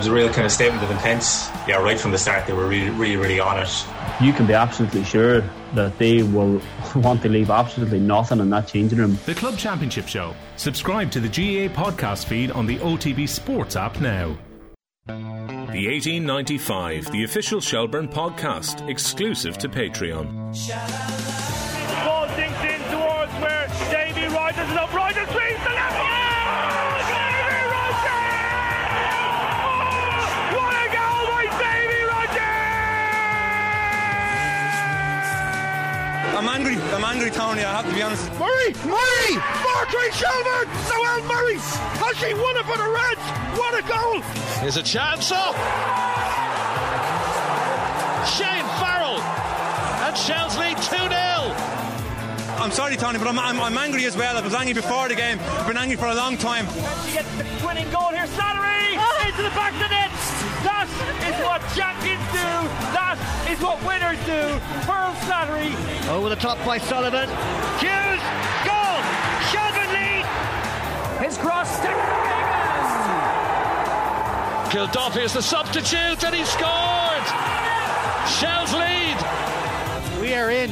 was a real kind of statement of intent. Yeah, right from the start, they were really, really, really on it. You can be absolutely sure that they will want to leave absolutely nothing in that changing room. The Club Championship Show. Subscribe to the GAA podcast feed on the OTB Sports app now. The 1895, the official Shelbourne podcast, exclusive to Patreon. I'm angry. Tony. I have to be honest. Murray! Murray! Marjorie Shelbourne! Noelle Murray! Has she won it for the Reds? What a goal! Here's a chance up. Shane Farrell and Shells lead 2 0. I'm sorry, Tony, but I'm, I'm, I'm angry as well. I was angry before the game. I've been angry for a long time. She gets the winning goal here. Slattery oh! into the back of the net. That is what champions do. That is what winners do. Pearl Slattery. Over the top by Sullivan. Hughes, goal! Shelbourne lead! His cross stick. Kilduffy is the substitute and he scored. Shells lead. We are in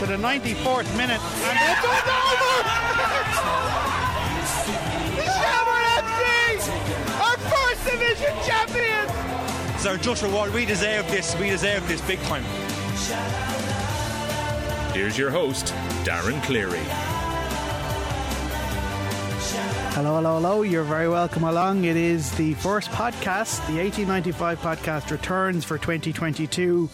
to the 94th minute. And it's over! It's our just reward. We deserve this. We deserve this big time. Here's your host, Darren Cleary. Hello, hello, hello. You're very welcome along. It is the first podcast. The 1895 podcast returns for 2022.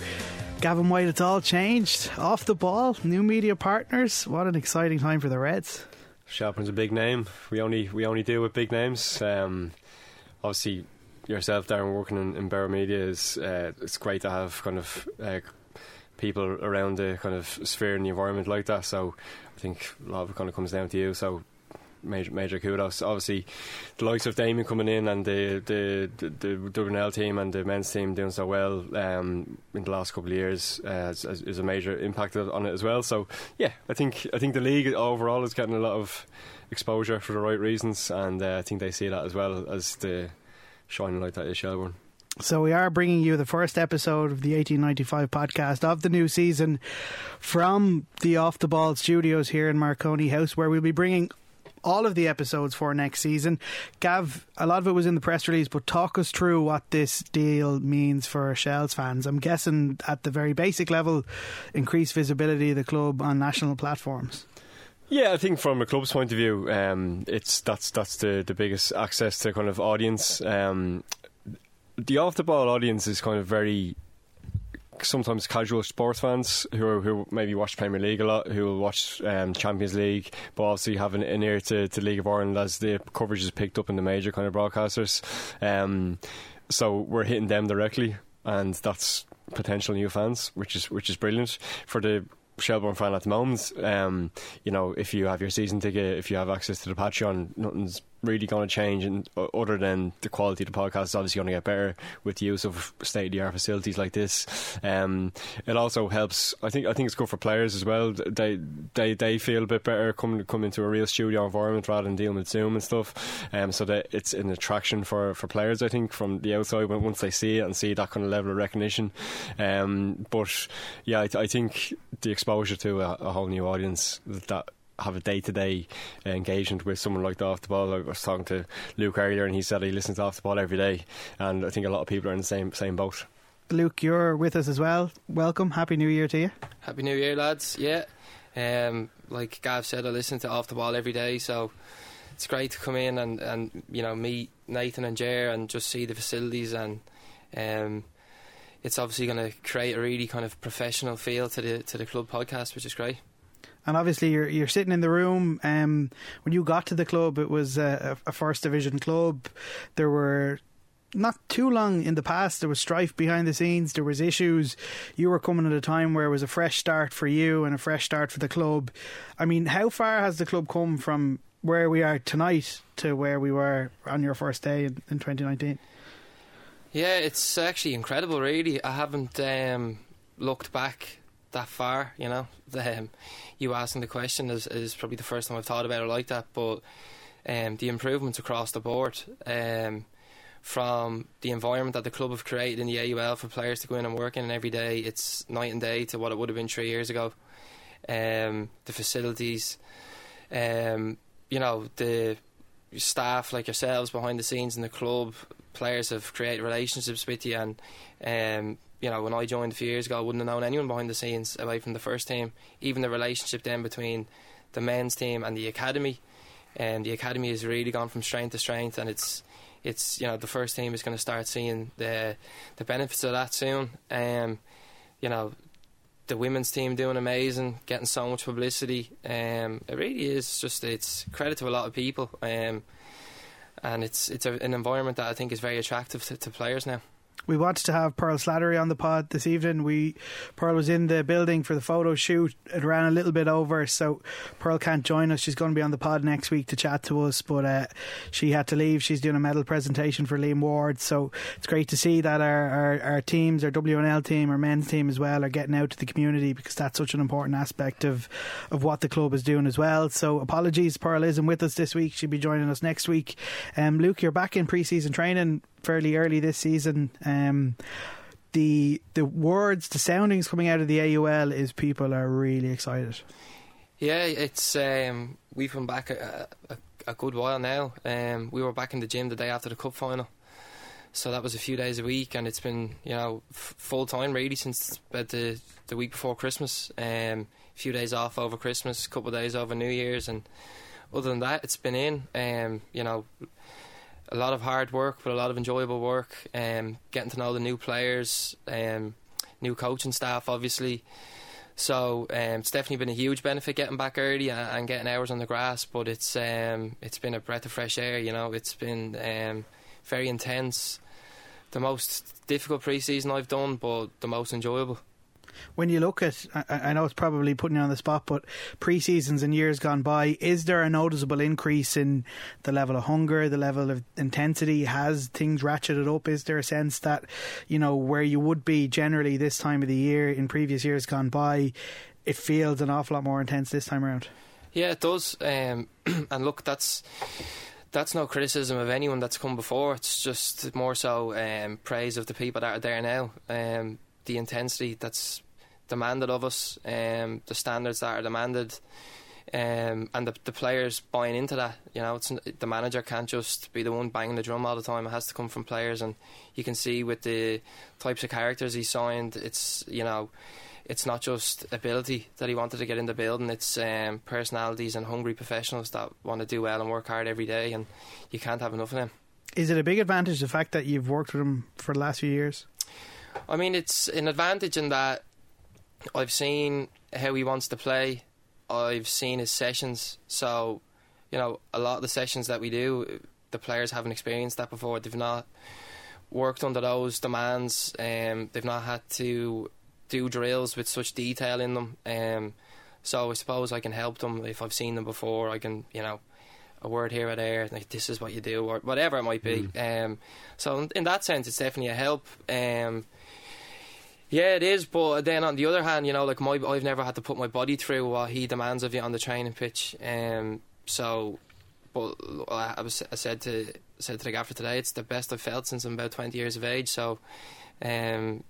Gavin White, it's all changed. Off the ball, new media partners. What an exciting time for the Reds. Shelbourne's a big name. We only we only deal with big names. Um, obviously, yourself, Darren, working in, in Bauer Media is uh, it's great to have kind of uh, people around the kind of sphere and the environment like that. So I think a lot of it kind of comes down to you. So major major kudos. Obviously, the likes of Damien coming in and the the the, the WNL team and the men's team doing so well um, in the last couple of years uh, is, is a major impact on it as well. So yeah, I think I think the league overall is getting a lot of exposure for the right reasons, and uh, I think they see that as well as the shining light that is Shelbourne. So we are bringing you the first episode of the 1895 podcast of the new season from the Off the Ball studios here in Marconi House, where we'll be bringing all of the episodes for next season. Gav, a lot of it was in the press release, but talk us through what this deal means for Shells fans. I'm guessing at the very basic level, increased visibility of the club on national platforms. Yeah, I think from a club's point of view, um, it's that's that's the, the biggest access to kind of audience. Um, the off the ball audience is kind of very sometimes casual sports fans who who maybe watch Premier League a lot, who will watch um, Champions League, but obviously have an, an ear to, to League of Ireland as the coverage is picked up in the major kind of broadcasters. Um, so we're hitting them directly, and that's potential new fans, which is which is brilliant for the Shelbourne fan at the moment. Um, you know, if you have your season ticket, if you have access to the Patreon, nothing's really going to change, and other than the quality of the podcast is obviously going to get better with the use of state of the art facilities like this. Um, it also helps. I think I think it's good for players as well. They they they feel a bit better coming coming into a real studio environment rather than dealing with Zoom and stuff. Um, so that it's an attraction for, for players. I think from the outside when once they see it and see that kind of level of recognition. Um, but yeah, I, I think the exposure to a, a whole new audience that have a day to day engagement with someone like the off the ball. I was talking to Luke earlier, and he said he listens to off the ball every day, and I think a lot of people are in the same same boat. Luke, you're with us as well. Welcome, happy New Year to you. Happy New Year, lads. Yeah, um, like Gav said, I listen to off the ball every day, so it's great to come in and, and you know meet Nathan and Jer and just see the facilities and. Um, it's obviously going to create a really kind of professional feel to the to the club podcast, which is great. And obviously, you're you're sitting in the room. Um, when you got to the club, it was a, a first division club. There were not too long in the past, there was strife behind the scenes. There was issues. You were coming at a time where it was a fresh start for you and a fresh start for the club. I mean, how far has the club come from where we are tonight to where we were on your first day in, in 2019? Yeah, it's actually incredible. Really, I haven't um, looked back that far. You know, um, you asking the question is, is probably the first time I've thought about it like that. But um, the improvements across the board, um, from the environment that the club have created in the AUL for players to go in and work in every day, it's night and day to what it would have been three years ago. Um, the facilities, um, you know, the staff like yourselves behind the scenes in the club, players have created relationships with you, and um, you know, when I joined a few years ago, I wouldn't have known anyone behind the scenes away from the first team. Even the relationship then between the men's team and the academy, and um, the academy has really gone from strength to strength, and it's it's you know the first team is going to start seeing the the benefits of that soon. Um, you know, the women's team doing amazing, getting so much publicity. Um, it really is just it's credit to a lot of people, um, and it's it's a, an environment that I think is very attractive to, to players now. We wanted to have Pearl Slattery on the pod this evening. We Pearl was in the building for the photo shoot. It ran a little bit over, so Pearl can't join us. She's going to be on the pod next week to chat to us, but uh, she had to leave. She's doing a medal presentation for Liam Ward, so it's great to see that our, our, our teams, our WNL team, our men's team as well, are getting out to the community because that's such an important aspect of of what the club is doing as well. So apologies, Pearl isn't with us this week. She'll be joining us next week. Um, Luke, you're back in pre-season training fairly early this season. Um, the the words, the soundings coming out of the AUL is people are really excited. Yeah, it's um, we've been back a, a, a good while now. Um, we were back in the gym the day after the cup final, so that was a few days a week, and it's been you know f- full time really since about the the week before Christmas. Um, a few days off over Christmas, a couple of days over New Year's, and other than that, it's been in. Um, you know, a lot of hard work, but a lot of enjoyable work. Um, getting to know the new players, um, new coaching staff, obviously. So um, it's definitely been a huge benefit getting back early and, and getting hours on the grass. But it's um, it's been a breath of fresh air. You know, it's been um, very intense. The most difficult pre-season I've done, but the most enjoyable when you look at, I, I know it's probably putting you on the spot, but pre seasons and years gone by, is there a noticeable increase in the level of hunger, the level of intensity? Has things ratcheted up? Is there a sense that, you know, where you would be generally this time of the year in previous years gone by, it feels an awful lot more intense this time around? Yeah, it does. Um, and look, that's that's no criticism of anyone that's come before. It's just more so um, praise of the people that are there now. Um, the intensity that's demanded of us, um, the standards that are demanded, um, and the, the players buying into that. You know, it's the manager can't just be the one banging the drum all the time. It has to come from players, and you can see with the types of characters he signed, it's you know. It's not just ability that he wanted to get in the building. It's um, personalities and hungry professionals that want to do well and work hard every day, and you can't have enough of them. Is it a big advantage the fact that you've worked with him for the last few years? I mean, it's an advantage in that I've seen how he wants to play. I've seen his sessions. So, you know, a lot of the sessions that we do, the players haven't experienced that before. They've not worked under those demands. Um, they've not had to do drills with such detail in them. Um, so I suppose I can help them if I've seen them before. I can, you know, a word here or there, like this is what you do, or whatever it might be. Mm. Um, so in that sense, it's definitely a help. Um, yeah, it is. But then on the other hand, you know, like my I've never had to put my body through what he demands of you on the training pitch. Um, so, but I was I said to said to the gaffer today, it's the best I've felt since I'm about twenty years of age. So, um,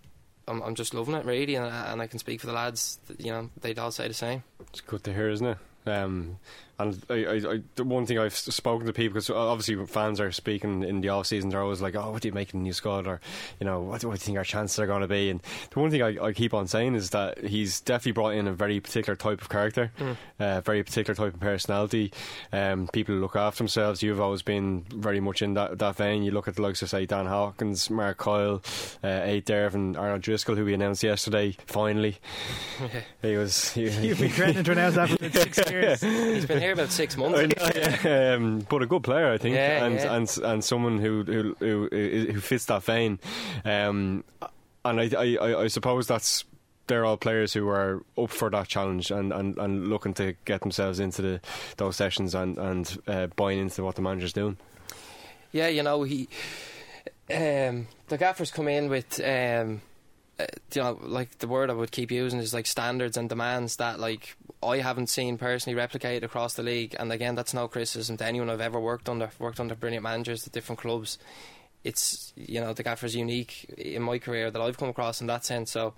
I'm I'm just loving it really, and I, and I can speak for the lads. You know, they'd all say the same. It's good to hear, isn't it? Um, and I, I, I, the one thing I've spoken to people because obviously fans are speaking in the off season, they're always like, "Oh, what do you make of the new squad?" or you know, what do you think our chances are going to be? And the one thing I, I, keep on saying is that he's definitely brought in a very particular type of character, mm. uh, very particular type of personality. Um, people who look after themselves. You've always been very much in that, that vein. You look at the likes of say Dan Hawkins, Mark Coyle, uh, Aodh Dervin, Arnold Driscoll, who we announced yesterday. Finally, he was. He, You've been dreading to announce that for six years. Here about six months. um, but a good player, I think, yeah, and, yeah. and and someone who who who, who fits that vein. Um, and I, I I suppose that's they're all players who are up for that challenge and, and, and looking to get themselves into the, those sessions and and uh, buying into what the manager's doing. Yeah, you know he, um, the gaffers come in with. Um, uh, you know, like the word I would keep using is like standards and demands that like I haven't seen personally replicated across the league. And again, that's no criticism to anyone I've ever worked under. worked under brilliant managers at different clubs. it's you know the gaffer's unique in my career that I've come across in that sense. So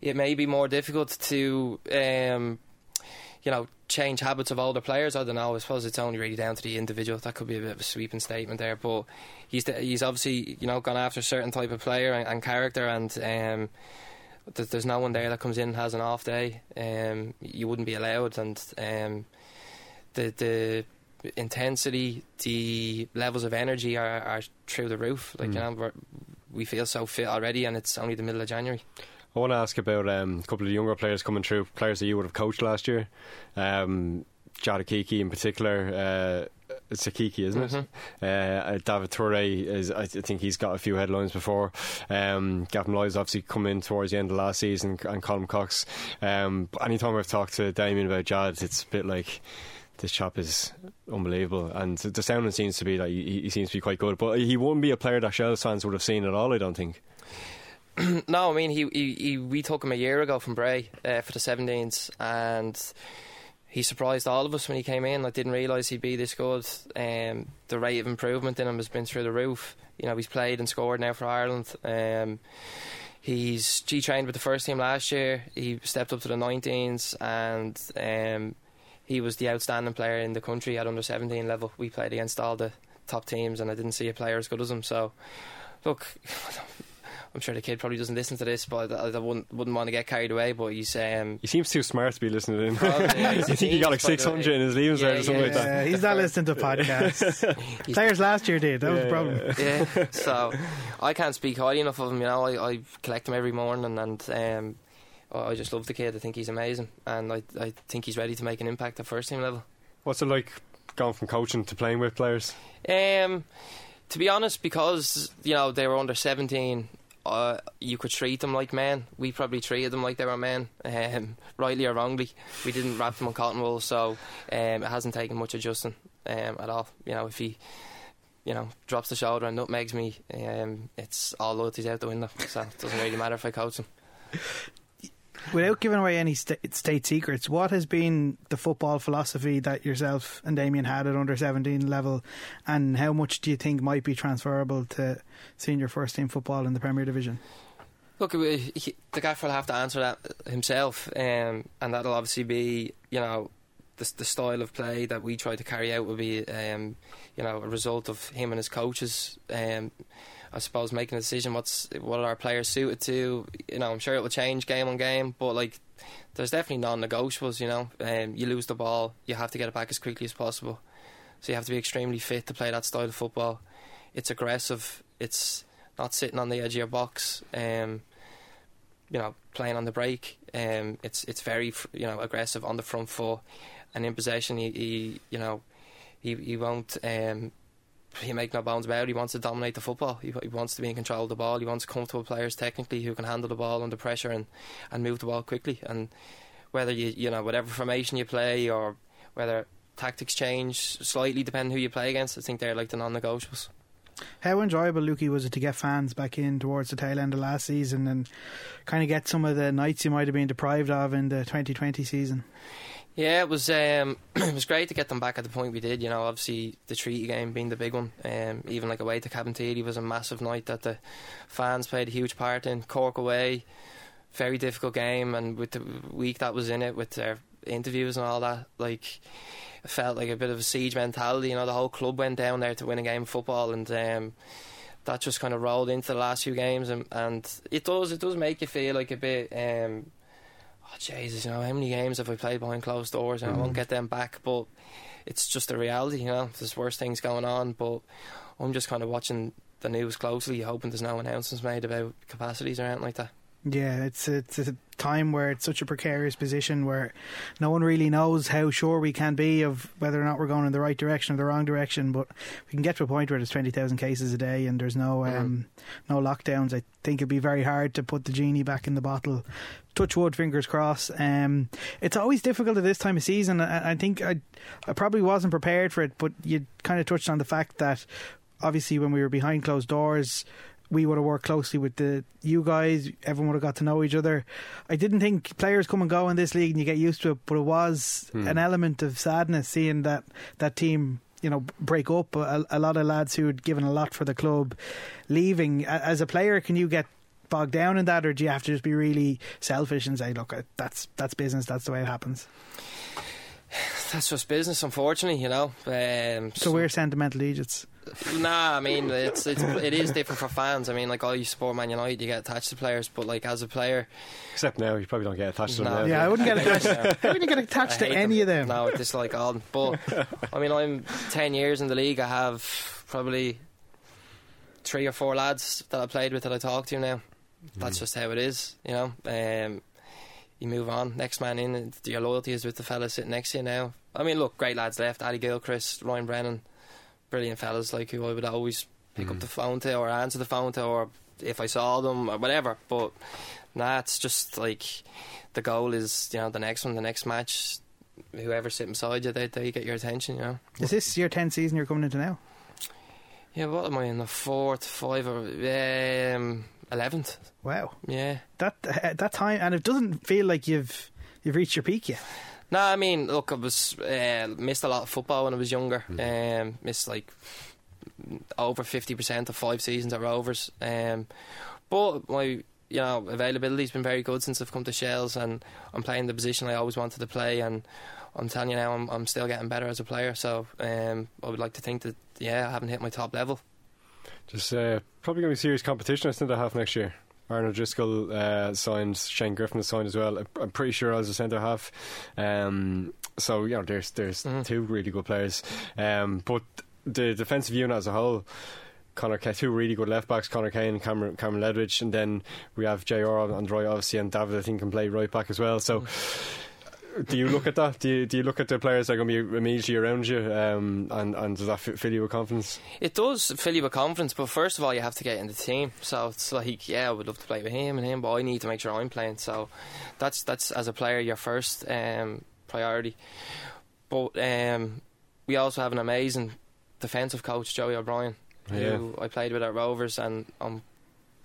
it may be more difficult to. Um, you know, change habits of older players. I don't know. I suppose it's only really down to the individual. That could be a bit of a sweeping statement there, but he's he's obviously you know gone after a certain type of player and, and character, and um, there's no one there that comes in and has an off day. Um, you wouldn't be allowed, and um, the the intensity, the levels of energy are, are through the roof. Like Mm. you know, we're, we feel so fit already, and it's only the middle of January. I want to ask about um, a couple of the younger players coming through, players that you would have coached last year. Um, Jad Hakiki in particular. Uh, it's Hakiki, isn't it? Uh, David Toure is. I think he's got a few headlines before. Um, Gavin Lyle's obviously come in towards the end of last season, and Colin Cox. Um, but anytime I've talked to Damien about Jad, it's a bit like this chap is unbelievable, and the sounding seems to be that he, he seems to be quite good. But he wouldn't be a player that Shells fans would have seen at all. I don't think. no, I mean he, he, he we took him a year ago from Bray uh, for the 17s, and he surprised all of us when he came in. I didn't realise he'd be this good. Um, the rate of improvement in him has been through the roof. You know, he's played and scored now for Ireland. Um, he's G trained with the first team last year. He stepped up to the 19s, and um, he was the outstanding player in the country at under 17 level. We played against all the top teams, and I didn't see a player as good as him. So, look. I'm sure the kid probably doesn't listen to this, but I, I wouldn't wouldn't want to get carried away. But he's um, He seems too smart to be listening in. Probably, yeah, you think he got like he's quite 600 in his leavings Yeah, there or something yeah, like that? Yeah, he's not listening to podcasts. Players last year did. That was the problem. yeah. So I can't speak highly enough of him. You know, I, I collect him every morning, and um, I I just love the kid. I think he's amazing, and I I think he's ready to make an impact at first team level. What's it like going from coaching to playing with players? Um, to be honest, because you know they were under seventeen, uh, you could treat them like men. We probably treated them like they were men, um, rightly or wrongly. We didn't wrap them in cotton wool, so um, it hasn't taken much adjusting um, at all. You know, if he, you know, drops the shoulder and nutmegs me, um, it's all loyalties out the window. So it doesn't really matter if I coach him. Without giving away any sta state secrets, what has been the football philosophy that yourself and Damien had at under 17 level, and how much do you think might be transferable to senior first team football in the Premier Division? Look, he, he- the gaffer will have to answer that himself, um, and that'll obviously be, you know, the, the style of play that we try to carry out will be, um, you know, a result of him and his coaches. Um, I suppose making a decision what's what are our players suited to. You know, I'm sure it will change game on game, but like, there's definitely non-negotiables. You know, um, you lose the ball, you have to get it back as quickly as possible. So you have to be extremely fit to play that style of football. It's aggressive. It's not sitting on the edge of your box. Um, you know, playing on the break. Um, it's it's very you know aggressive on the front foot, and in possession, he, he you know he he won't. Um, he make no bones about. He wants to dominate the football. He, he wants to be in control of the ball. He wants comfortable players technically who can handle the ball under pressure and, and move the ball quickly. And whether you you know whatever formation you play or whether tactics change slightly depending who you play against, I think they're like the non-negotiables. How enjoyable, Lukey, was it to get fans back in towards the tail end of last season and kind of get some of the nights you might have been deprived of in the 2020 season? Yeah, it was um, it was great to get them back at the point we did. You know, obviously the treaty game being the big one. Um, even like away to Cabinteely was a massive night that the fans played a huge part in. Cork away, very difficult game, and with the week that was in it, with their interviews and all that, like it felt like a bit of a siege mentality. You know, the whole club went down there to win a game of football, and um, that just kind of rolled into the last few games, and, and it does it does make you feel like a bit. Um, oh Jesus, you know how many games have I played behind closed doors, and I won't Mhm. get them back. But it's just a reality, you know. There's worse things going on, but I'm just kind of watching the news closely, hoping there's no announcements made about capacities or anything like that. Yeah, it's it's a time where it's such a precarious position where no one really knows how sure we can be of whether or not we're going in the right direction or the wrong direction. But we can get to a point where there's twenty thousand cases a day and there's no um, no lockdowns. I think it'd be very hard to put the genie back in the bottle. Touch wood, fingers crossed. Um, it's always difficult at this time of season. I, I think I I probably wasn't prepared for it, but you kind of touched on the fact that obviously when we were behind closed doors we would have worked closely with the you guys. Everyone would have got to know each other. I didn't think players come and go in this league and you get used to it, but it was Hmm. an element of sadness seeing that that team you know break up. A, a lot of lads who had given a lot for the club leaving. As a player, can you get bogged down in that, or do you have to just be really selfish and say, "Look, that's that's business. That's the way it happens." That's just business, unfortunately. You know. Um, so, so we're sentimental idiots. Nah, I mean it's it's it is different for fans. I mean, like all you support Man United, you get attached to players, but like as a player, except now you probably don't get attached to them. Now. Yeah, I wouldn't get attached. I wouldn't get attached to any them. of them. No, it's just like all. But I mean, I'm ten years in the league. I have probably three or four lads that I played with that I talk to now. That's mm. just how it is, you know. Um, you move on, next man in, your loyalty is with the fellas sitting next to you now. I mean, look, great lads left. Ali Gilchrist, Ryan Brennan, brilliant fellas like who I would always pick mm. up the phone to or answer the phone to or if I saw them or whatever. But nah, it's just like the goal is you know the next one, the next match. Whoever sitting beside you, they they get your attention. You know. Is this your tenth season you're coming into now? Yeah, what am I in the fourth, five, or um, eleventh? Wow. Yeah. That uh, that time, and it doesn't feel like you've you've reached your peak yet. No, I mean, look, I was uh, missed a lot of football when I was younger. Mm. Um, missed like over fifty percent of five seasons at Rovers. Um, but my you know availability's been very good since I've come to Shells, and I'm playing the position I always wanted to play. And I'm telling you now, I'm, I'm still getting better as a player. So um, I would like to think that yeah, I haven't hit my top level. Just uh, probably going to be serious competition. I think I have next year. Arnold Driscoll uh, signed, Shane Griffin signed as well. I'm pretty sure as a centre half. Um, so you know, there's there's mm-hmm. two really good players. Um, but the defensive unit as a whole. Conor Kane, two really good left backs, Conor Kane and Cameron, Kameron Ledwidge, and then we have JR on the right, obviously, and David, I think, can play right back as well. So, mm-hmm do you look at that? Do you, do you look at the players that are going to be immediately around you, um, and and does that fill you with confidence? It does fill you with confidence, but first of all, you have to get in the team. So it's like, yeah, I would love to play with him and him, but I need to make sure I'm playing. So that's that's as a player your first um, priority. But um, we also have an amazing defensive coach, Joey O'Brien, yeah. who I played with at Rovers, and I'm,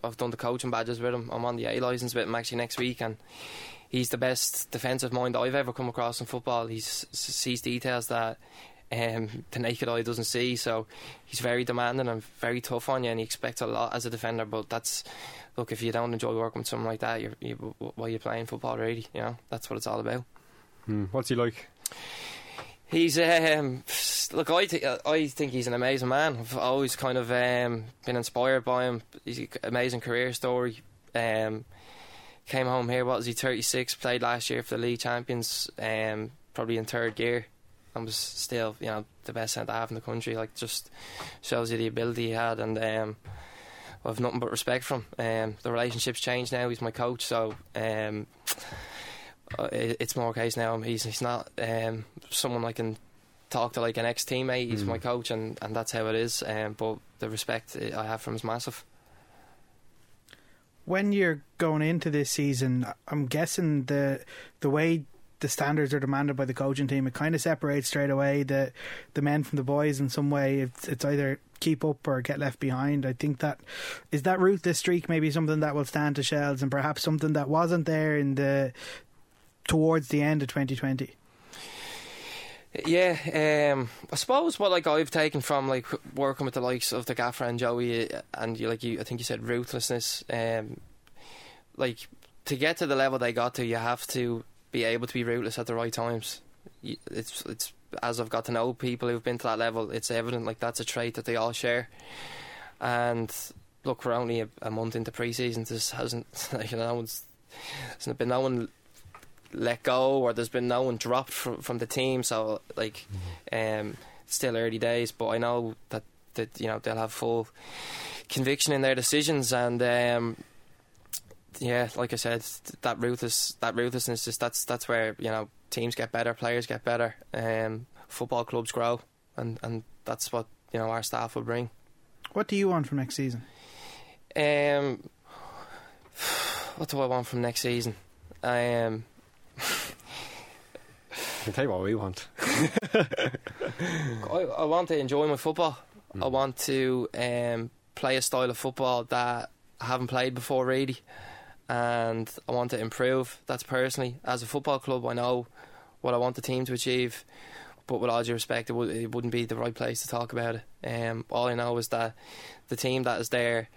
I've done the coaching badges with him. I'm on the A license with him actually next week, and he's the best defensive mind I've ever come across in football. He sees details that um, the naked eye doesn't see. So he's very demanding and very tough on you, and he expects a lot as a defender. But that's look, if you don't enjoy working with someone like that, you're, you, while you're playing football, really, you know, that's what it's all about. Hmm. What's he like? He's um, look. I th- I think he's an amazing man. I've always kind of um, been inspired by him. He's an amazing career story. Um, came home here. What was he? Thirty six. Played last year for the league champions. Um, probably in third gear, and was still you know the best centre half in the country. Like just shows you the ability he had, and um, I've nothing but respect for him. Um, the relationship's changed now. He's my coach, so. Um, uh, it's more case now. He's he's not um, someone I can talk to like an ex teammate. He's mm. my coach, and, and that's how it is. Um, but the respect I have for him is massive when you're going into this season, I'm guessing the the way the standards are demanded by the coaching team, it kind of separates straight away the the men from the boys in some way. It's, it's either keep up or get left behind. I think that is that ruthless streak maybe something that will stand to Shells and perhaps something that wasn't there in the towards the end of 2020. Yeah, um, I suppose what like I've taken from like working with the likes of the Gaffer and Joey, and you, like you, I think you said ruthlessness. Um, like to get to the level they got to, you have to be able to be ruthless at the right times. It's it's as I've got to know people who've been to that level, it's evident like that's a trait that they all share. And look, we're only a, a month into pre-season. This hasn't you know, it's, there's been no one let go or there's been no one dropped from, from the team. So like, mm-hmm. um, still early days, but I know that that you know they'll have full conviction in their decisions and. Um, yeah, like I said, that ruthless that ruthlessness is that's that's where you know teams get better, players get better, um, football clubs grow, and and that's what you know our staff will bring. What do you want from next season? Um, what do I want from next season? I um, I can tell you what we want. I, I, want to enjoy my football. Mm. I want to um, play a style of football that I haven't played before, really. And I want to improve. That's personally. As a football club, I know what I want the team to achieve. but with all due respect, it, would, it wouldn't be the right place to talk about it. Um, all I know is that the team that is there.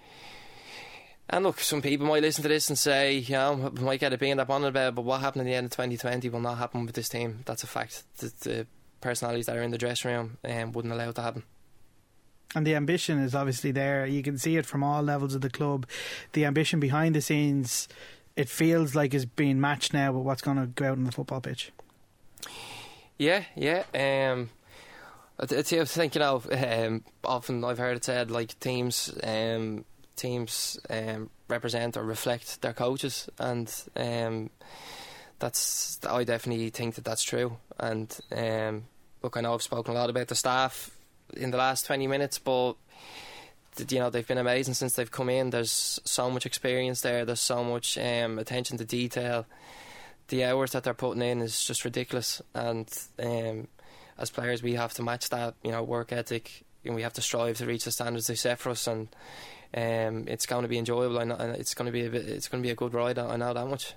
And look, some people might listen to this and say, you know, we might get a being up on it about it, but what happened in the end of 2020 will not happen with this team. That's a fact. The, the personalities that are in the dressing room um, wouldn't allow it to happen. And the ambition is obviously there. You can see it from all levels of the club. The ambition behind the scenes, it feels like is being matched now with what's going to go out on the football pitch. Yeah, yeah. Um, I, I think you know. Um, often I've heard it said like teams, um, teams um, represent or reflect their coaches, and um, that's. I definitely think that that's true. And um, look, I know I've spoken a lot about the staff in the last twenty minutes, but you know they've been amazing since they've come in. There's so much experience there. There's so much um, attention to detail the hours that they're putting in is just ridiculous. And um, as players, we have to match that, you know, work ethic, and we have to strive to reach the standards they set for us. And um, it's going to be enjoyable. and it's going to be a bit, it's going to be a good ride. I know that much.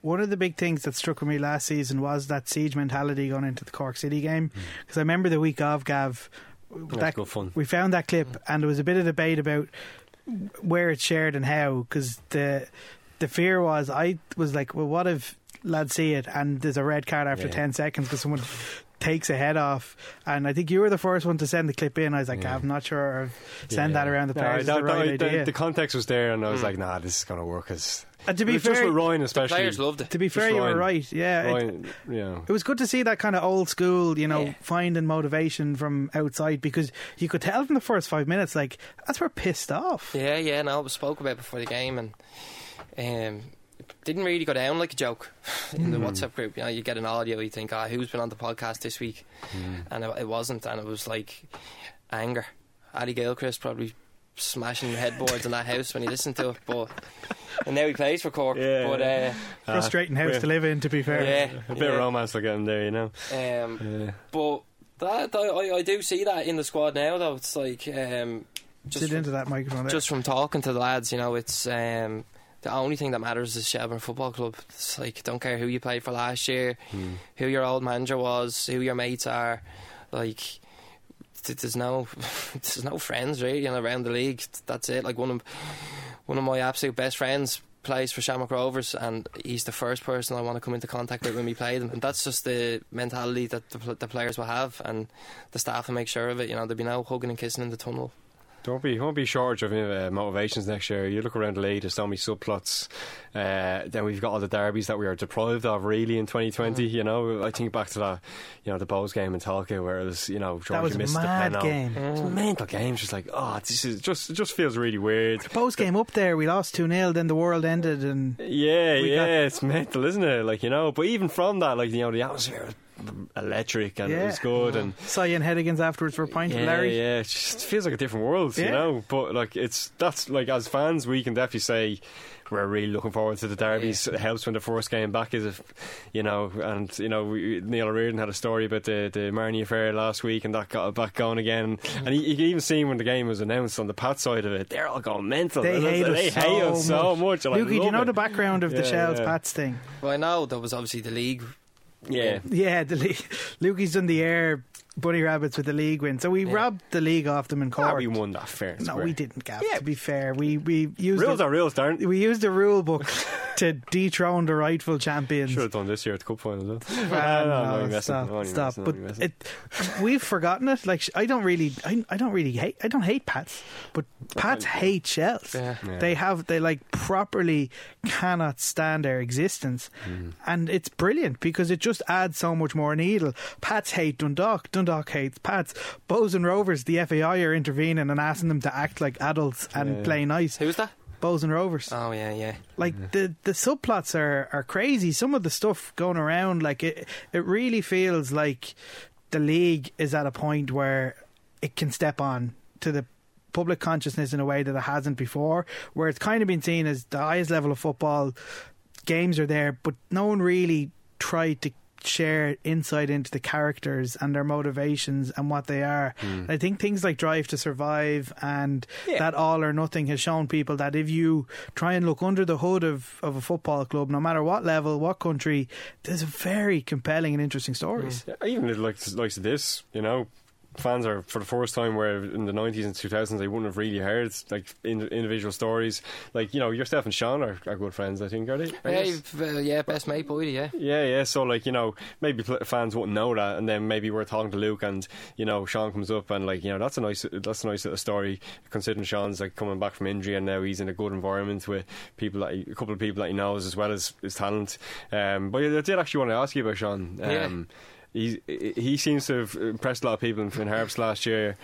One of the big things that struck me last season was that siege mentality going into the Cork City game. Because mm. I remember the week of Gav, that, fun. we found that clip, and there was a bit of debate about where it's shared and how. Because the the fear was, I was like, well, what if lads see it and there's a red card after yeah. 10 seconds because someone takes a head off. And I think you were the first one to send the clip in. I was like, yeah. I'm not sure send yeah. that around the players. No, the, right the, the, context was there, and I was mm. like, nah, this is going to work. As and to be fair, just with Ryan especially, players loved it. To be fair, you were right. Yeah, Ryan, it, yeah. It was good to see that kind of old school, you know, finding motivation from outside because you could tell from the first five minutes, like that's where pissed off. Yeah, yeah. No, it was spoke about before the game, and um, didn't really go down like a joke in the mm. WhatsApp group. You know, you get an audio, you think, ah, oh, who's been on the podcast this week? Mm. And it, it, wasn't, and it was like anger. Ali Gilchrist probably smashing headboards in that house when he listened to it, but and now he plays for Cork. Yeah. But uh, frustrating uh, house to live in, to be fair. Yeah, a bit yeah. of romance will get him there, you know. Um, yeah. But that I, I do see that in the squad now, though. It's like um, just Sit into that microphone. There. Just from talking to the lads, you know, it's. Um, the only thing that matters is Shelbourne Football Club. It's like don't care who you played for last year, mm. who your old manager was, who your mates are. Like there's no there's no friends really you know, around the league. That's it. Like one of one of my absolute best friends plays for Shamrock Rovers, and he's the first person I want to come into contact with when we play them. And that's just the mentality that the, the players will have, and the staff will make sure of it. You know, there'll be no hugging and kissing in the tunnel. Don't be, won't be short of uh, motivations next year. You look around the league, there's so many subplots. Uh, then we've got all the derbies that we are deprived of, really, in 2020. Mm. You know, I think back to that, you know, the Bohs game in Tolka, where it was, you know, George missed the penalty. Game. Mm. It's a mental game. Just like, oh, this is just, it just feels really weird. The Bohs game up there, we lost 2 0, then the world ended, and yeah, yeah, it's mental, isn't it? Like you know, but even from that, like you know, the atmosphere electric and yeah. it was good. Uh-huh. And saw Ian Hennigan's afterwards for a pint yeah, Larry. Yeah, it just feels like a different world, yeah. you know. But like it's that's like as fans, we can definitely say we're really looking forward to the derbies. Yeah. It helps when the first game back is, if, you know, and you know we, Neil O'Riordan had a story about the the Marnie affair last week, and that got it back going again. Mm. And you, you can even see when the game was announced on the Pat side of it, they're all going mental. They hate us, they so, hate us so much. much. Lukey, do you know it. the background of yeah, the Shells Pats thing? Well, I know there was obviously the league yeah. Yeah, the league. Lukey's done the air bunny rabbits with the league win. So we yeah. robbed the league off them in court. Ah, we won that fair. No, we didn't, Gav. Yeah. To be fair, we we used rules the, are rules, darn. We used the rule book to dethrone the rightful champions. Should have done this year at the cup final. Well. no, no, stop, stop. But it, we've forgotten it. Like I don't really, I, I don't really hate. I don't hate Pats, but Pats hate Shells. Yeah. Yeah. They have they like properly cannot stand their existence, mm. and it's brilliant because it just adds so much more needle. Pats hate Dundalk. Dundalk hates Pats. Bohs and Rovers, the FAI are intervening and asking them to act like adults and yeah. play nice. Who's that? Bohs and Rovers. Oh yeah, yeah. Like yeah. the the subplots are are crazy. Some of the stuff going around, like it, it really feels like the league is at a point where it can step on to the public consciousness in a way that it hasn't before, where it's kind of been seen as the highest level of football. Games are there, but no one really tried to share insight into the characters and their motivations and what they are. Hmm. I think things like Drive to Survive and that All or Nothing has shown people that if you try and look under the hood of, of a football club, no matter what level, what country, there's a very compelling and interesting stories. Yeah, even like like this, you know, fans are for the first time where in the nineties and two thousands they wouldn't have really heard like in, individual stories. Like you know, yourself and Sean are, are good friends, I think, are they? I Yeah, uh, yeah, best mate, boy, yeah. Yeah, yeah. So like you know, maybe fans wouldn't know that, and then maybe we're talking to Luke, and you know, Sean comes up, and like you know, that's a nice, that's a nice little story. Considering Sean's like coming back from injury, and now he's in a good environment with people that he, a couple of people that he knows as well as his talent. Um, but I did actually want to ask you about Sean. Um, He he seems to have impressed a lot of people in Finn Harps last year.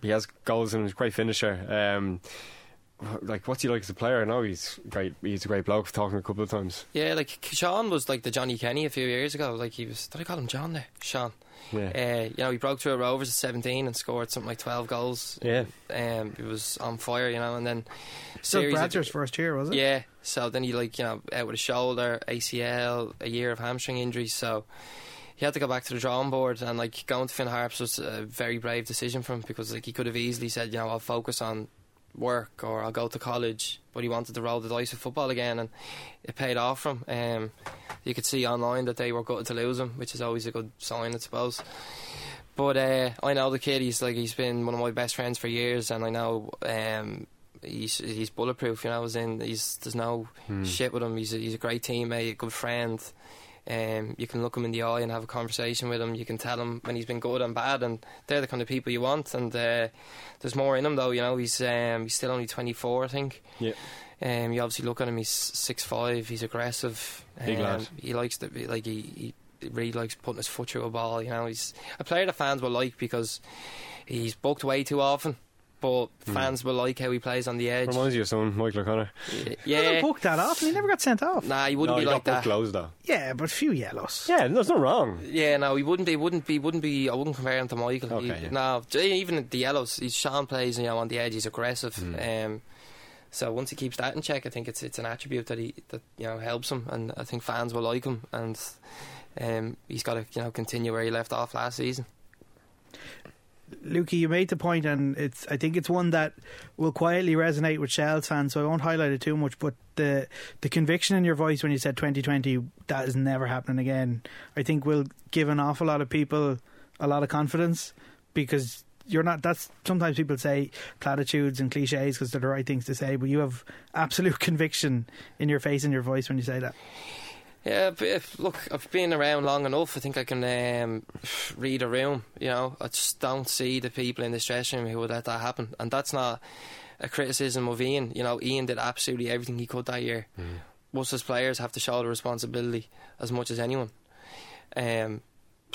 He has goals and he's a great finisher. Um, like what's he like as a player? I know he's great. He's a great bloke. Talking a couple of times. Yeah, like Sean was like the Johnny Kenny a few years ago. Like he was, did I call him John there? Sean. Yeah. Uh, you know, he broke through at Rovers at 17 and scored something like 12 goals. Yeah. Um, he was on fire, you know, and then So series of- Bradley's first year, was it? Yeah. So then he like you know out with a shoulder, ACL, a year of hamstring injuries. So he had to go back to the drawing board, and like going to Finn Harps was a very brave decision for him because like he could have easily said, you know, I'll focus on work or I'll go to college, but he wanted to roll the dice with football again, and it paid off for him. Um, you could see online that they were gutted to lose him, which is always a good sign, I suppose. But uh, I know the kid. He's like he's been one of my best friends for years, and I know um, he's he's bulletproof. You know, as in he's there's no Hmm. shit with him. He's a, he's a great teammate, a good friend. Um, you can look him in the eye and have a conversation with him. You can tell him when he's been good and bad, and they're the kind of people you want. And uh, there's more in him, though. You know, he's um, he's still only 24, I think. Yeah. Um, you obviously look at him. He's six five. He's aggressive. Big um, lad. He likes to be like he, he really likes putting his foot through a ball. You know, he's a player the fans will like because he's booked way too often. But fans will like how he plays on the edge. Reminds you of someone, Michael O'Connor. He Yeah, never booked that off and he never got sent off. nah, he wouldn't no, be he like got that. close though. Yeah, but a few yellows. Yeah, there's no wrong. Yeah, no, he wouldn't. He wouldn't be. Wouldn't be. I wouldn't compare him to Michael. Okay, He- yeah. No, even the yellows. He's Sean plays, you know, on the edge. He's aggressive. Hmm. Um, so once he keeps that in check, I think it's it's an attribute that he that you know helps him, and I think fans will like him. And um, he's got to you know continue where he left off last season. Lukey, you made the point, and it's I think it's one that will quietly resonate with Shells fans, so I won't highlight it too much. But the the conviction in your voice when you said 2020, that is never happening again. I think will give an awful lot of people a lot of confidence because you're not. That's sometimes people say platitudes and cliches because they're the right things to say, but you have absolute conviction in your face and your voice when you say that. Yeah, if, look, I've been around long enough. I think I can um, read a room. You know, I just don't see the people in this dressing room who would let that happen, and that's not a criticism of Ian. You know, Ian did absolutely everything he could that year. Most of us as players have to shoulder responsibility as much as anyone. Um,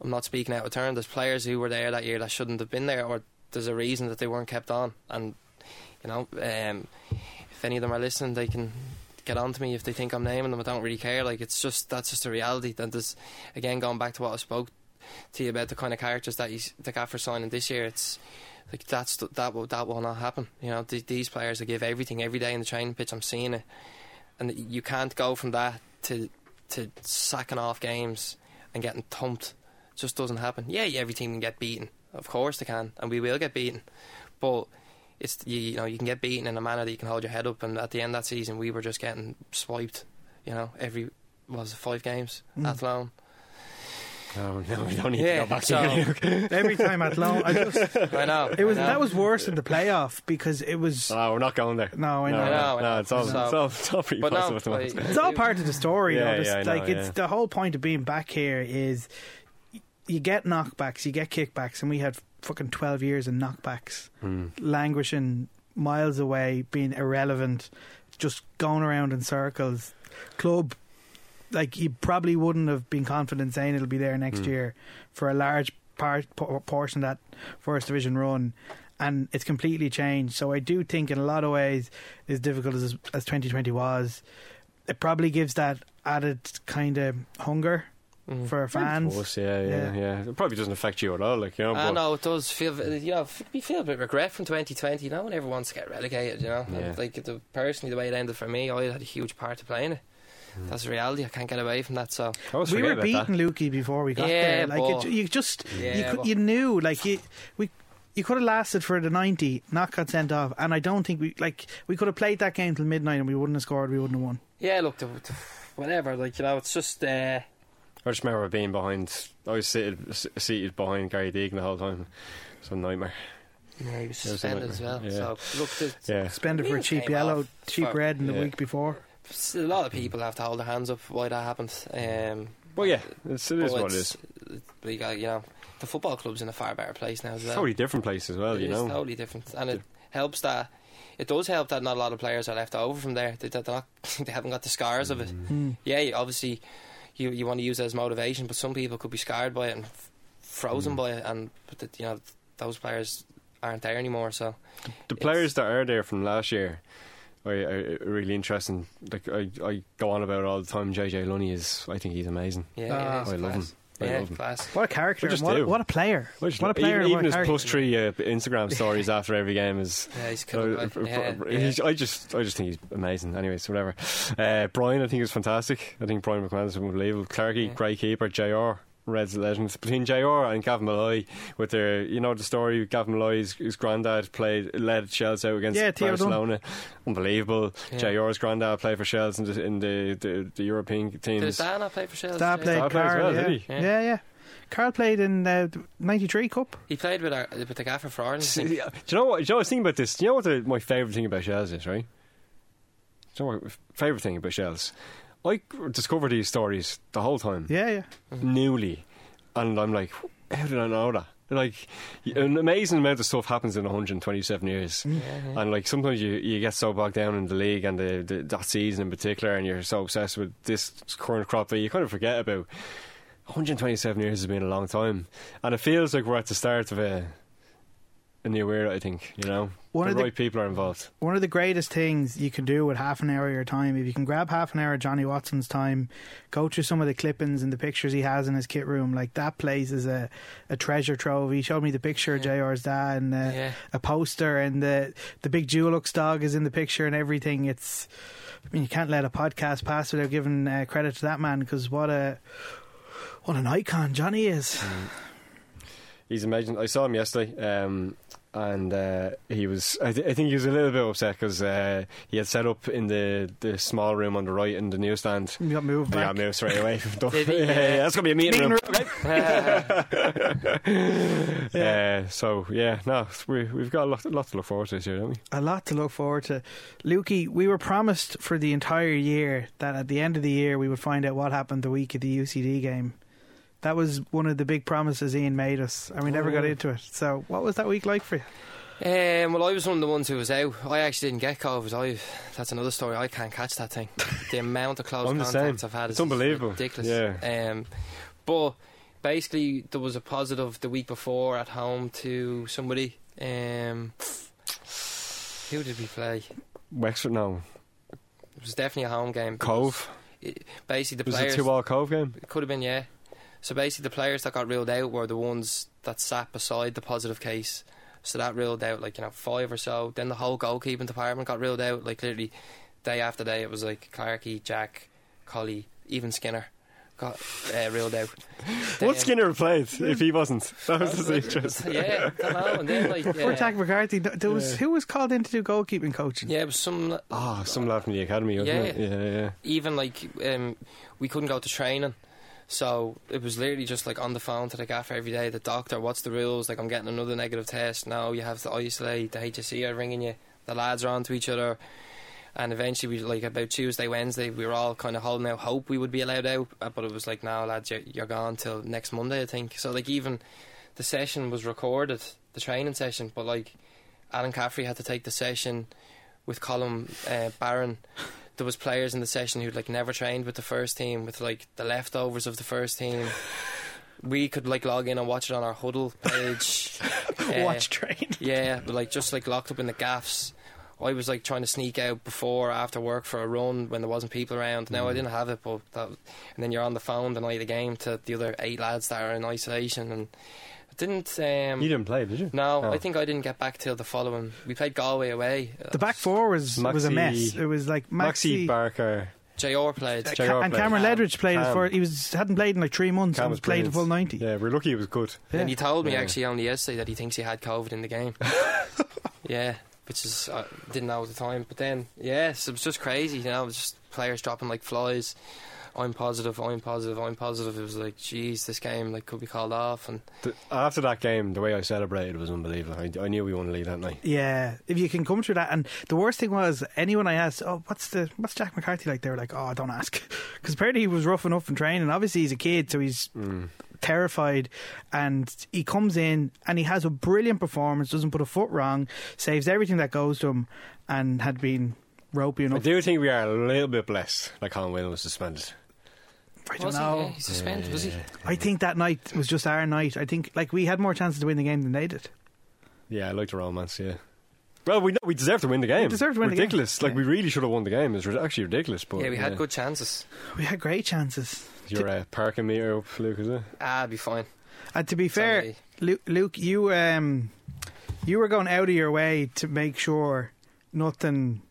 I'm not speaking out of turn. There's players who were there that year that shouldn't have been there, or there's a reason that they weren't kept on. And you know, um, if any of them are listening, they can get on to me if they think I'm naming them. I don't really care. Like it's just that's just a reality. That there's again going back to what I spoke to you about the kind of characters that he's the gaffer signing this year. It's like that's that will that will not happen. You know, th- these players that give everything every day in the training pitch. I'm seeing it, and you can't go from that to to sacking off games and getting thumped. Just doesn't happen. Yeah, yeah, every team can get beaten. Of course they can, and we will get beaten. But it's you, you know you can get beaten in a manner that you can hold your head up. And at the end of that season, we were just getting swiped. You know, every what was it five games Mm. at Athlone. No, no, we don't need Yeah, to go back so- to Every time at Long, I just I know. it was I know. that was worse in the playoff because it was. No, we're not going there. No, I know. No, I know, I no, know. it's all, So- it's all, it's all pretty But positive at the moment. It's all part of the story, Yeah, though. Just yeah, I know, like it's yeah. the whole point of being back here is you get knockbacks, you get kickbacks, and we had fucking twelve years of knockbacks, Hmm. languishing miles away, being irrelevant, just going around in circles. Club, like you probably wouldn't have been confident saying it'll be there next Hmm. year for a large part por- portion of that first division run. And it's completely changed. So I do think, in a lot of ways, as difficult as as 2020 was, it probably gives that added kind of hunger Mhm. for fans. Of course, yeah, yeah, Yeah. yeah, It probably doesn't affect you at all, like you know. I know it does feel, you know, we feel a bit regret from 2020. No one ever wants to get relegated, you know. Yeah. Like the, personally, the way it ended for me, I had a huge part to play in it. that's reality. I can't get away from that. So we were beating Lukey before we got Yeah, there. Like it, you just Yeah, you, could, you knew like you, we. You could have lasted for the ninety, not got sent off, and I don't think we like we could have played that game till midnight and we wouldn't have scored, we wouldn't have won. yeah, look, the, the, whatever. Like you know, it's just. Uh, I just remember being behind. I was seated, seated behind Gary Deegan the whole time. It's a nightmare. yeah, he was It was a suspended as well. yeah. So look, the, Yeah. Suspended for a cheap yellow, off cheap red in the Yeah. week before. a lot of people have to hold their hands up why that happened. Um, Well, yeah, it's, it is but what it it's- is. But you got, you know, the football club's in a far better place now as well. Totally different place as well, It you is know. totally different, and it helps that it does help that not a lot of players are left over from there. They, they're not, they haven't got the scars of it. Mm. Yeah, obviously, you you want to use it as motivation, but some people could be scarred by it and f- frozen by it, and but the, you know those players aren't there anymore. So The players that are there from last year are, are really interesting. Like I, I go on about all the time. JJ Lunney is, I think he's amazing. yeah, Ah. yeah it's I love class. him. I yeah, love him. class. What a character! I just and what, do. what a player! Just- What a player! Even, and even a his character. plus three uh, Instagram stories after every game is. Yeah, he's Uh, cool. uh, yeah, yeah. I just, I just think he's amazing. Anyways, whatever. Uh, Brian, I think is fantastic. I think Brian McMahon is unbelievable. Clarky, Yeah. great keeper. Jr. Reds legends between Jr. and Gavin Molloy with their, you know, the story. Gavin Molloy's his granddad played led Shells out against Yeah, Theo Dunne. Barcelona. Unbelievable. Yeah. Jr.'s granddad played for Shells in the in the, the, the European Did teams. Dana play for Sheffield? Dad played Dad played as Carl, well, yeah. did he? yeah, Yeah. yeah, Carl played in uh, the '93 Cup. He played with our, with the gaffer for Ireland. I See, think. Do you know what? Do you know what I was thinking about this? Do you know what the, my favourite thing about Shells is, right? Do you know what favourite thing about Shells? I discover these stories the whole time, Yeah, yeah. newly, and I'm like, how did I know that? Like, an amazing amount of stuff happens in 127 years, and like sometimes you, you get so bogged down in the league and the, the that season in particular, and you're so obsessed with this current crop that you kind of forget about. 127 years has been a long time, and it feels like we're at the start of a a the era. I think you know One the of the- right people are involved. One of the greatest things you can do with half an hour of your time, if you can grab half an hour of Johnny Watson's time, go through some of the clippings and the pictures he has in his kit room, like that place is a, a treasure trove. He showed me the picture of JR's dad and uh, Yeah. a poster, and the the big Dulux dog is in the picture and everything. It's, I mean, you can't let a podcast pass without giving uh, credit to that man because what a what an icon Johnny is. He's amazing. I saw him yesterday, um, and uh, he was. I, th- I think he was a little bit upset because uh, he had set up in the, the small room on the right in the newsstand. You got moved He got moved straight away. Did he? yeah, yeah, that's gonna be a meeting, Meeting room. Uh, so yeah, no, we, we've got a lot, lot to look forward to this year, don't we? A lot to look forward to. Lukey, we were promised for the entire year that at the end of the year we would find out what happened the week of the UCD game. That was one of the big promises Ian made us, and we never got into it. So, what was that week like for you? Um, well, I was one of the ones who was out. I actually didn't get COVID. I, that's another story. I can't catch that thing. the amount of close I'm contacts same. I've had It's is unbelievable. ridiculous. Yeah. Um, but basically, there was a positive the week before at home to somebody. Um, who did we play? Wexford, no, It was definitely a home game. Cove. It- basically, the Was players it two all Cove game? It could have been, yeah. So basically, the players that got ruled out were the ones that sat beside the positive case. So that ruled out like you know five or so. Then the whole goalkeeping department got ruled out. Like literally, day after day, it was like Clarkey, Jack, Collie, even Skinner got uh, ruled out. What Skinner played if he wasn't? That was just interesting. Yeah, I know. And then like Before uh, Jack McCarthy, there was who was called in to do goalkeeping coaching. yeah, it was some Ah, some lad from the academy, wasn't Yeah. it? Yeah, yeah. even like um, we couldn't go to training. So it was literally just like on the phone to the gaffer every day. The doctor, what's the rules? Like I'm getting another negative test. Now you have to isolate. The HSE are ringing you. The lads are on to each other. And eventually, we like about Tuesday, Wednesday, we were all kind of holding out hope we would be allowed out. uh, But it was like, no, lads, you're, you're gone till next Monday, I think. So like even the session was recorded, the training session. But like Alan Caffrey had to take the session with Colin uh, Barron. There was players in the session who'd like never trained with the first team, with like the leftovers of the first team. We could like log in and watch it on our huddle page. Uh, Watch train. yeah, but like just like locked up in the gaffs. I was like trying to sneak out before, after work for a run when there wasn't people around. Now I Mm. didn't have it, but that, and then you're on the phone the night of the game to the other eight lads that are in isolation, and I didn't. Um, You didn't play, did you? no, Oh. I think I didn't get back till the following. We played Galway away. The back four was was a mess. It was like Maxi Maxi. Barker, JR played. JR and played. Kameron Ledwidge played Cam. for. He was hadn't played in like three months Cam and was played a brilliant. full ninety. Yeah, we're lucky he was good. And he told me Yeah. actually only yesterday that he thinks he had COVID in the game. yeah, which is I didn't know at the time. But then, yes, it was just crazy. You know, it was just players dropping like flies. I'm positive. I'm positive. I'm positive. It was like, geez, this game like could be called off. And The- after that game, the way I celebrated was unbelievable. I, I knew we won the league that night. Yeah, if you can come through that, and the worst thing was anyone I asked, oh, what's the what's Jack McCarthy like? They were like, oh, don't ask, because apparently he was rough enough in training. Obviously, he's a kid, so he's mm. terrified, and he comes in and he has a brilliant performance, doesn't put a foot wrong, saves everything that goes to him, and had been ropey enough I do think we are a little bit blessed. that Colm Whelan was suspended. I don't was he? know. Yeah, he's suspended, was he? I think that night was just our night. I think like we had more chances to win the game than they did. Yeah, I like the romance. Yeah. Well, we we deserve to win the game. deserved to win the game. ridiculous. Like Yeah. we really should have won the game. It's actually ridiculous. But yeah, we had good chances. We had great chances. Your uh, parking meter up, Luke, is it? Ah, it'd be fine. And to be fair, Sorry. Luke, Luke, you um, you were going out of your way to make sure nothing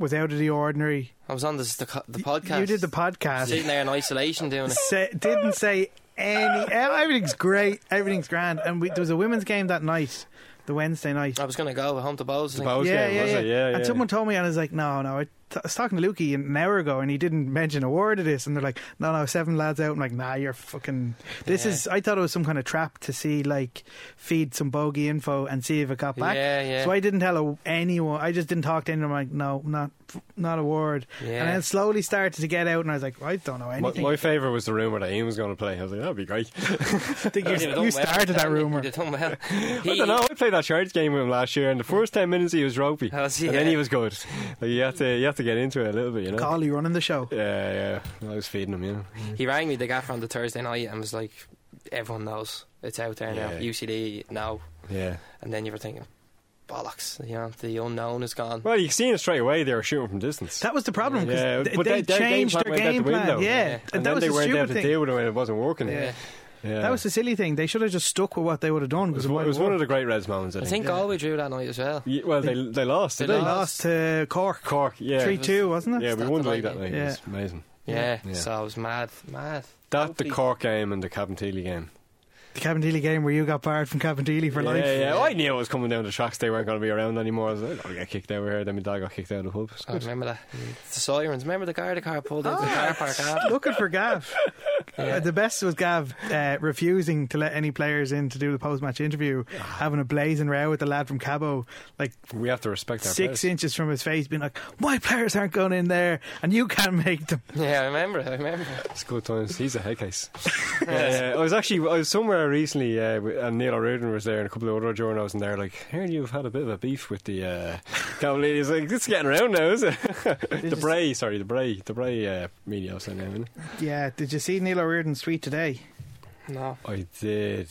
was out of the ordinary. I was on this, the the podcast. You did the podcast. sitting there in isolation doing it. Say, didn't say any. Everything's great. Everything's grand. And we, there was a women's game that night, the Wednesday night. I was going to go home to Bohs. I think. Bohs yeah, game, yeah, was yeah. it? Yeah, And yeah. someone told me, and I was like, no, no. I, t- I was talking to Lukey an hour ago, and he didn't mention a word of this. And they're like, no, no, seven lads out. I'm like, nah, you're fucking. This Yeah. is. I thought it was some kind of trap to see, like, feed some bogey info and see if it got back. Yeah, yeah. So I didn't tell anyone. I just didn't talk to anyone. I'm like, no, not, not a word. Yeah. And then it slowly started to get out, and I was like, I don't know My, anything. my favourite was the rumour that Ian was going to play. I was like, that'd be great. I think He'd you, done you well. started that He'd rumor. have done well. I don't know. I played that Shards game with him last year, and the first ten minutes he was ropey, Was he? and then he was good. Like you have to, you have to get into it a little bit, you know. Collie running the show. Yeah, yeah. I was feeding him, you know. He rang me the gaffer on the Thursday night and was like, "Everyone knows it's out there now. UCD now." Yeah. And then you were thinking, "Bollocks!" You know, the unknown is gone. Well, you seen it straight away. They were shooting from distance. That was the problem. Yeah, th- but they, they- their game changed plan their game plan. window. Yeah, Yeah. and and that then was they the weren't able to thing. deal with it when it wasn't working. Yeah. Yeah. That was the silly thing. They should have just stuck with what they would have done. It was, Because one- it was one of the great Reds moments. I I think. think Galway drew that night as well. Yeah, well, they they lost. They they? lost. lost to Cork. Cork. Yeah. Three two, wasn't it? Yeah, we won the the league that night. yeah. It was amazing. Yeah, Yeah. so I was mad, mad. That, the Cork game and the Cabinteely game. The Cabinteely game where you got barred from Cabinteely for yeah, life. Yeah, yeah. I knew it was coming down the tracks. They weren't going to be around anymore. I was like, I'll get kicked out here. Then my dad got kicked out of the pub. I remember that. The sirens. Remember the Garda car pulled into the ah, car park? Looking for Gav. Uh, the best was Gav uh, refusing to let any players in to do the post match interview, having a blazing row with the lad from Cabo, like We have to respect our six players. inches from his face, being like, My players aren't going in there, and you can't make them. Yeah, I remember. I remember. It's good times. He's a head case. yeah, I was actually I was somewhere recently, uh, and Neil O'Riordan was there, and a couple of other journalists, and they're like, "Hearing you've had a bit of a beef with the uh, Cavaliers." He's like, "It's getting around now, is it?" the Bray, sorry, the Bray, the Bray uh, media was saying, now, isn't it? Yeah, did you see Neil O'Riordan's tweet today? No. I did.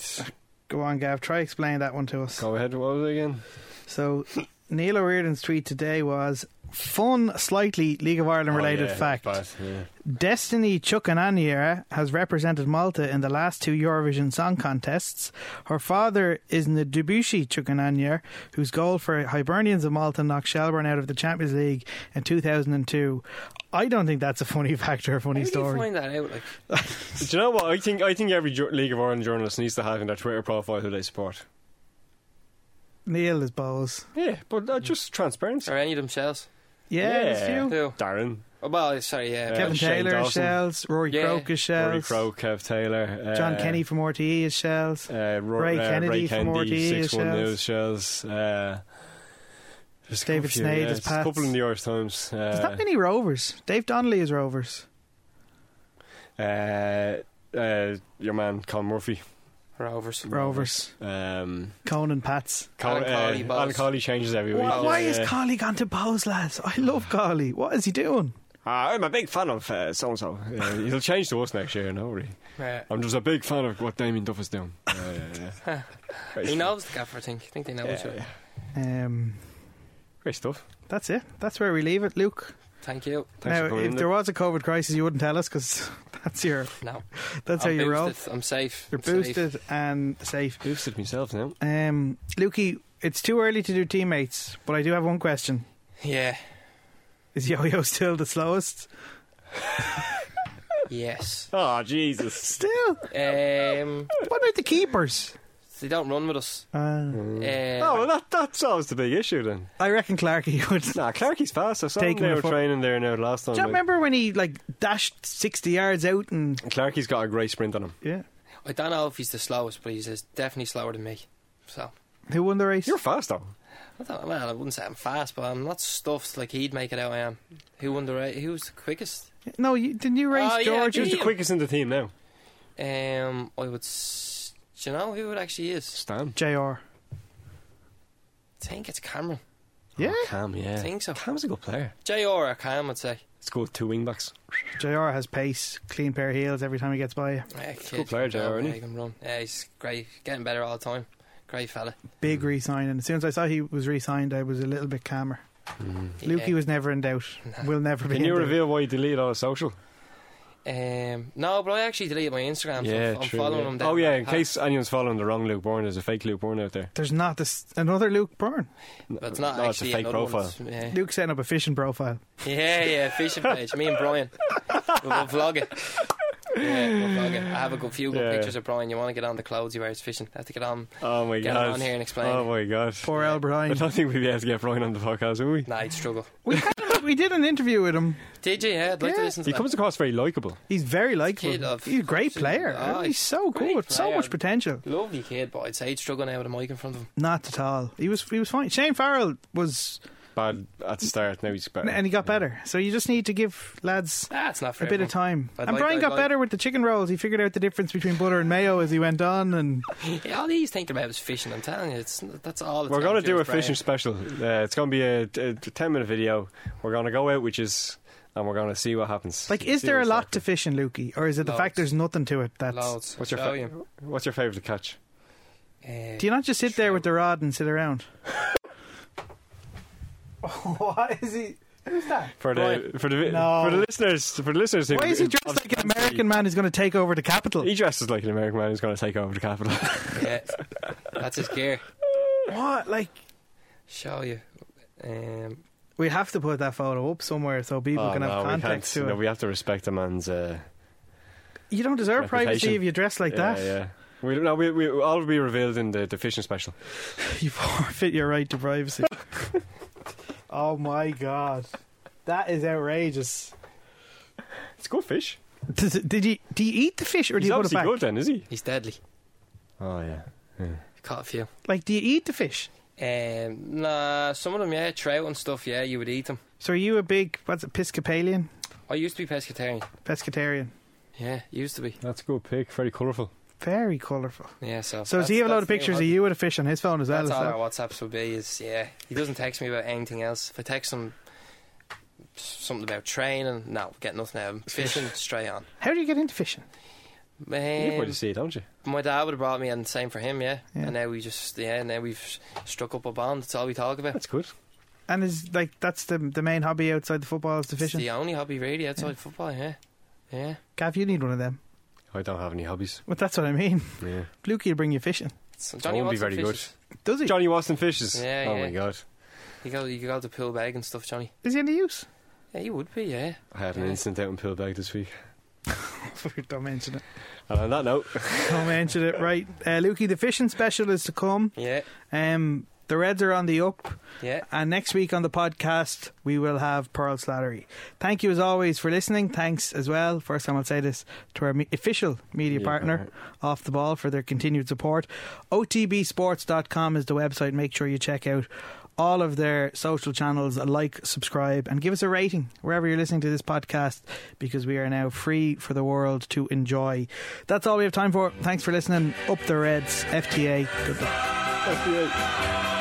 Go on, Gav, try explain that one to us. Go ahead. What was it again? So, Neil O'Riordan's tweet today was fun, slightly League of Ireland related Oh, yeah, fact. bad, yeah. Destiny Chukunyere has represented Malta in the last two Eurovision Song Contests. Her father is Debussy Chukunyere, whose goal for Hibernians of Malta knocked Shelbourne out of the Champions League in 2002. I don't think that's a funny fact or a funny How do you story. find that out? Like, Do you know what? I think I think every League of Ireland journalist needs to have in their Twitter profile who they support. Neil is balls. Yeah, but uh, just transparency. are any of them shells? Yeah, there's a few. Who? Darren, Oh, well, sorry, yeah. Uh, Kevin Shane Taylor is Dawson. shells. Rory Yeah. Croak is shells. Rory Crow, Kev Taylor, uh, John Kenny from RTE is shells. uh, Ro- Ray uh, Kennedy Ray from Kennedy, RTE six is one shells. news shells. Uh, there's a David few, Sneyd yeah, is there's a couple in the Irish Times. There's Uh, not many Rovers. Dave Donnelly is Rovers. uh, uh, your man Con Murphy. Rovers. Rovers. Um, Conan Pats. Con, Alan Cawley, uh, Alan Cawley changes every week. Why, why yeah, is yeah. Collie gone to Bohs, lads? I love Collie. What is he doing? Ah, I'm a big fan of uh, so and so. He'll change to us next year, no worry. Yeah. I'm just a big fan of what Damien Duff is doing. Yeah, yeah, yeah. He knows the gaffer, I think. I think they know each Yeah, other. yeah. Um, Great stuff. that's it. That's where we leave it, Luke. Thank you. Thanks now, if there was a COVID crisis, you wouldn't tell us because that's your No. that's I'm how you roll. boosted. I'm safe. You're I'm safe. boosted and safe. boosted myself now. Um, Lukey, it's too early to do teammates, but I do have one question. Yeah. Is Yo-Yo still the slowest? Yes. Oh Jesus! Still, Um, what about the keepers? They don't run with us. Uh, Um, Oh, well, that that solves the big issue then. I reckon Clarky would. Nah, Clarky's fast. I saw him Taking they were fo- training there now last time. Do you like- remember when he like dashed sixty yards out and Clarky's got a great sprint on him. yeah? I don't know if he's the slowest, but he's definitely slower than me. So Who won the race? You're fast though. I don't. Well, I wouldn't say I'm fast, but I'm not stuffed like he'd make it out. I am. Who won the race? Who was the quickest? no, you, didn't you race Oh, yeah, George? I Who's the quickest in the team now? Um, I would. S- do you know who it actually is? Stan. Jr. I think it's Kameron. Yeah, Oh, Cam, yeah. I think so. Cam's a good player. Jr. or Cam, I'd say. Let's go two wing backs. Jr. has pace, clean pair of heels every time he gets by you. Yeah, good player, JR, isn't he? He can run. Yeah, he's great. Getting better all the time. Great fella. Big re-signing. As soon as I saw he was re-signed, I was a little bit calmer. Mm. Lukey Yeah. was never in doubt. Will never be. Can in you doubt. reveal why you deleted all the social? Um, no, but I actually deleted my Instagram. so yeah, I'm true. following yeah. him. Oh yeah, in path. case anyone's following the wrong Luke Byrne, there's a fake Luke Byrne out there. There's not this another Luke Byrne. But it's not No, it's a fake profile. Yeah. Luke setting up a fishing profile. yeah, yeah, fishing page. Me and Brian. We'll, we'll vlog it. Yeah, we'll vlog it. I have a good few good Yeah. pictures of Brian. You want to get on the clothes he wears fishing? I have to get on. Oh my Get god! on here and explain. Oh my god! Poor Al Brian. I don't think we'd be able to get Brian on the podcast, will we? Nah, he'd struggle. we, had we did an interview with him. Did you? Yeah, I'd like to listen to He that. comes across very likable. He's very likable. Kid of- He's a great player. Oh, he's so great good. So much potential. Lovely kid, but I'd say he'd struggle now with a mic in front of him. Not at all. He was he was fine. Shane Farrell was, Bad at the start. Now he's better. and he got better. So you just need to give lads That's not a fair. bit of time. I'd and like- Brian I'd got like- better with the chicken rolls. He figured out the difference between butter and mayo as he went on. And Yeah, all he's thinking about is fishing. I'm telling you, it's that's all. It's We're going to do a his fishing special. Uh, it's going to be a, a ten minute video. We're going to go out, which is, and we're going to see what happens. like, is See there a what's lot up. to fishing, Lukey, or is it the fact Loads. there's nothing to it? That's Loads. What's your Show fa- What's your favourite catch? Uh, Do you not just sit there with the rod and sit around? what is he? Who's that? For the Brian. for the No. for the listeners for the listeners. who- Why is he who dressed like an American man who's going to take over the capital? He dresses like an American man who's going to take over the capital. yeah, that's his gear. What? Like, Show you. Um, we have to put that photo up somewhere so people Oh, can have no, we context can't. to No, it. we have to respect a man's. Uh, you don't deserve privacy if you dress like yeah, that. yeah. We, no, we, we all will be revealed in the, the fishing special. You forfeit your right to privacy. Oh my god, that is outrageous. It's good fish. Does it, did you do you eat the fish or do He's you put it obviously back? good then, is he? he's deadly. Oh yeah. Caught a few. Like, do you eat the fish? Um, nah, some of them, yeah, trout and stuff. Yeah, you would eat them. So are you a big what's it, Episcopalian, I used to be pescatarian. pescatarian? Yeah, used to be. That's a good pick. Very colourful. Very colourful. Yeah, so. So does he have a lot of pictures of you with a fish on his phone as well? That's Is all that? our WhatsApps would be. Is yeah, he doesn't text me about anything else. If I text him something about training, no, get nothing out of him. Fishing, straight on. How do you get into fishing? you probably Um, see it, don't you? my dad would have brought me, and same for him, yeah. Yeah. And now we just, yeah, now we've struck up a bond. That's all we talk about. That's good. And is like that's the the main hobby outside the football is the It's fishing. the only hobby really outside football, yeah. Yeah. Gav, you need one of them. I don't have any hobbies. But that's what I mean. Yeah. Lukey will bring you fishing. So Johnny wouldn't be Watson very fishes. Does he? Johnny Watson fishes. Yeah, oh yeah. my god. You go, you go to Poolbeg and stuff, Johnny. Is he any use? Yeah, he would be, yeah. I had an Yeah. incident out in Poolbeg this week. Don't mention it. And on that note, Don't mention it. Right, uh, Lukey, the fishing special is to come. Yeah, Um, the Reds are on the up. yeah. And next week on the podcast, we will have Pearl Slattery. Thank you as always for listening. Thanks as well, first time I'll say this, to our me- official media Media partner, partner. Off the Ball, for their continued support. OTBsports.com is the website. Make sure you check out all of their social channels, like, subscribe, and give us a rating wherever you're listening to this podcast because we are now free for the world to enjoy. That's all we have time for. Thanks for listening. Up the Reds, FTA. Good luck. FBA.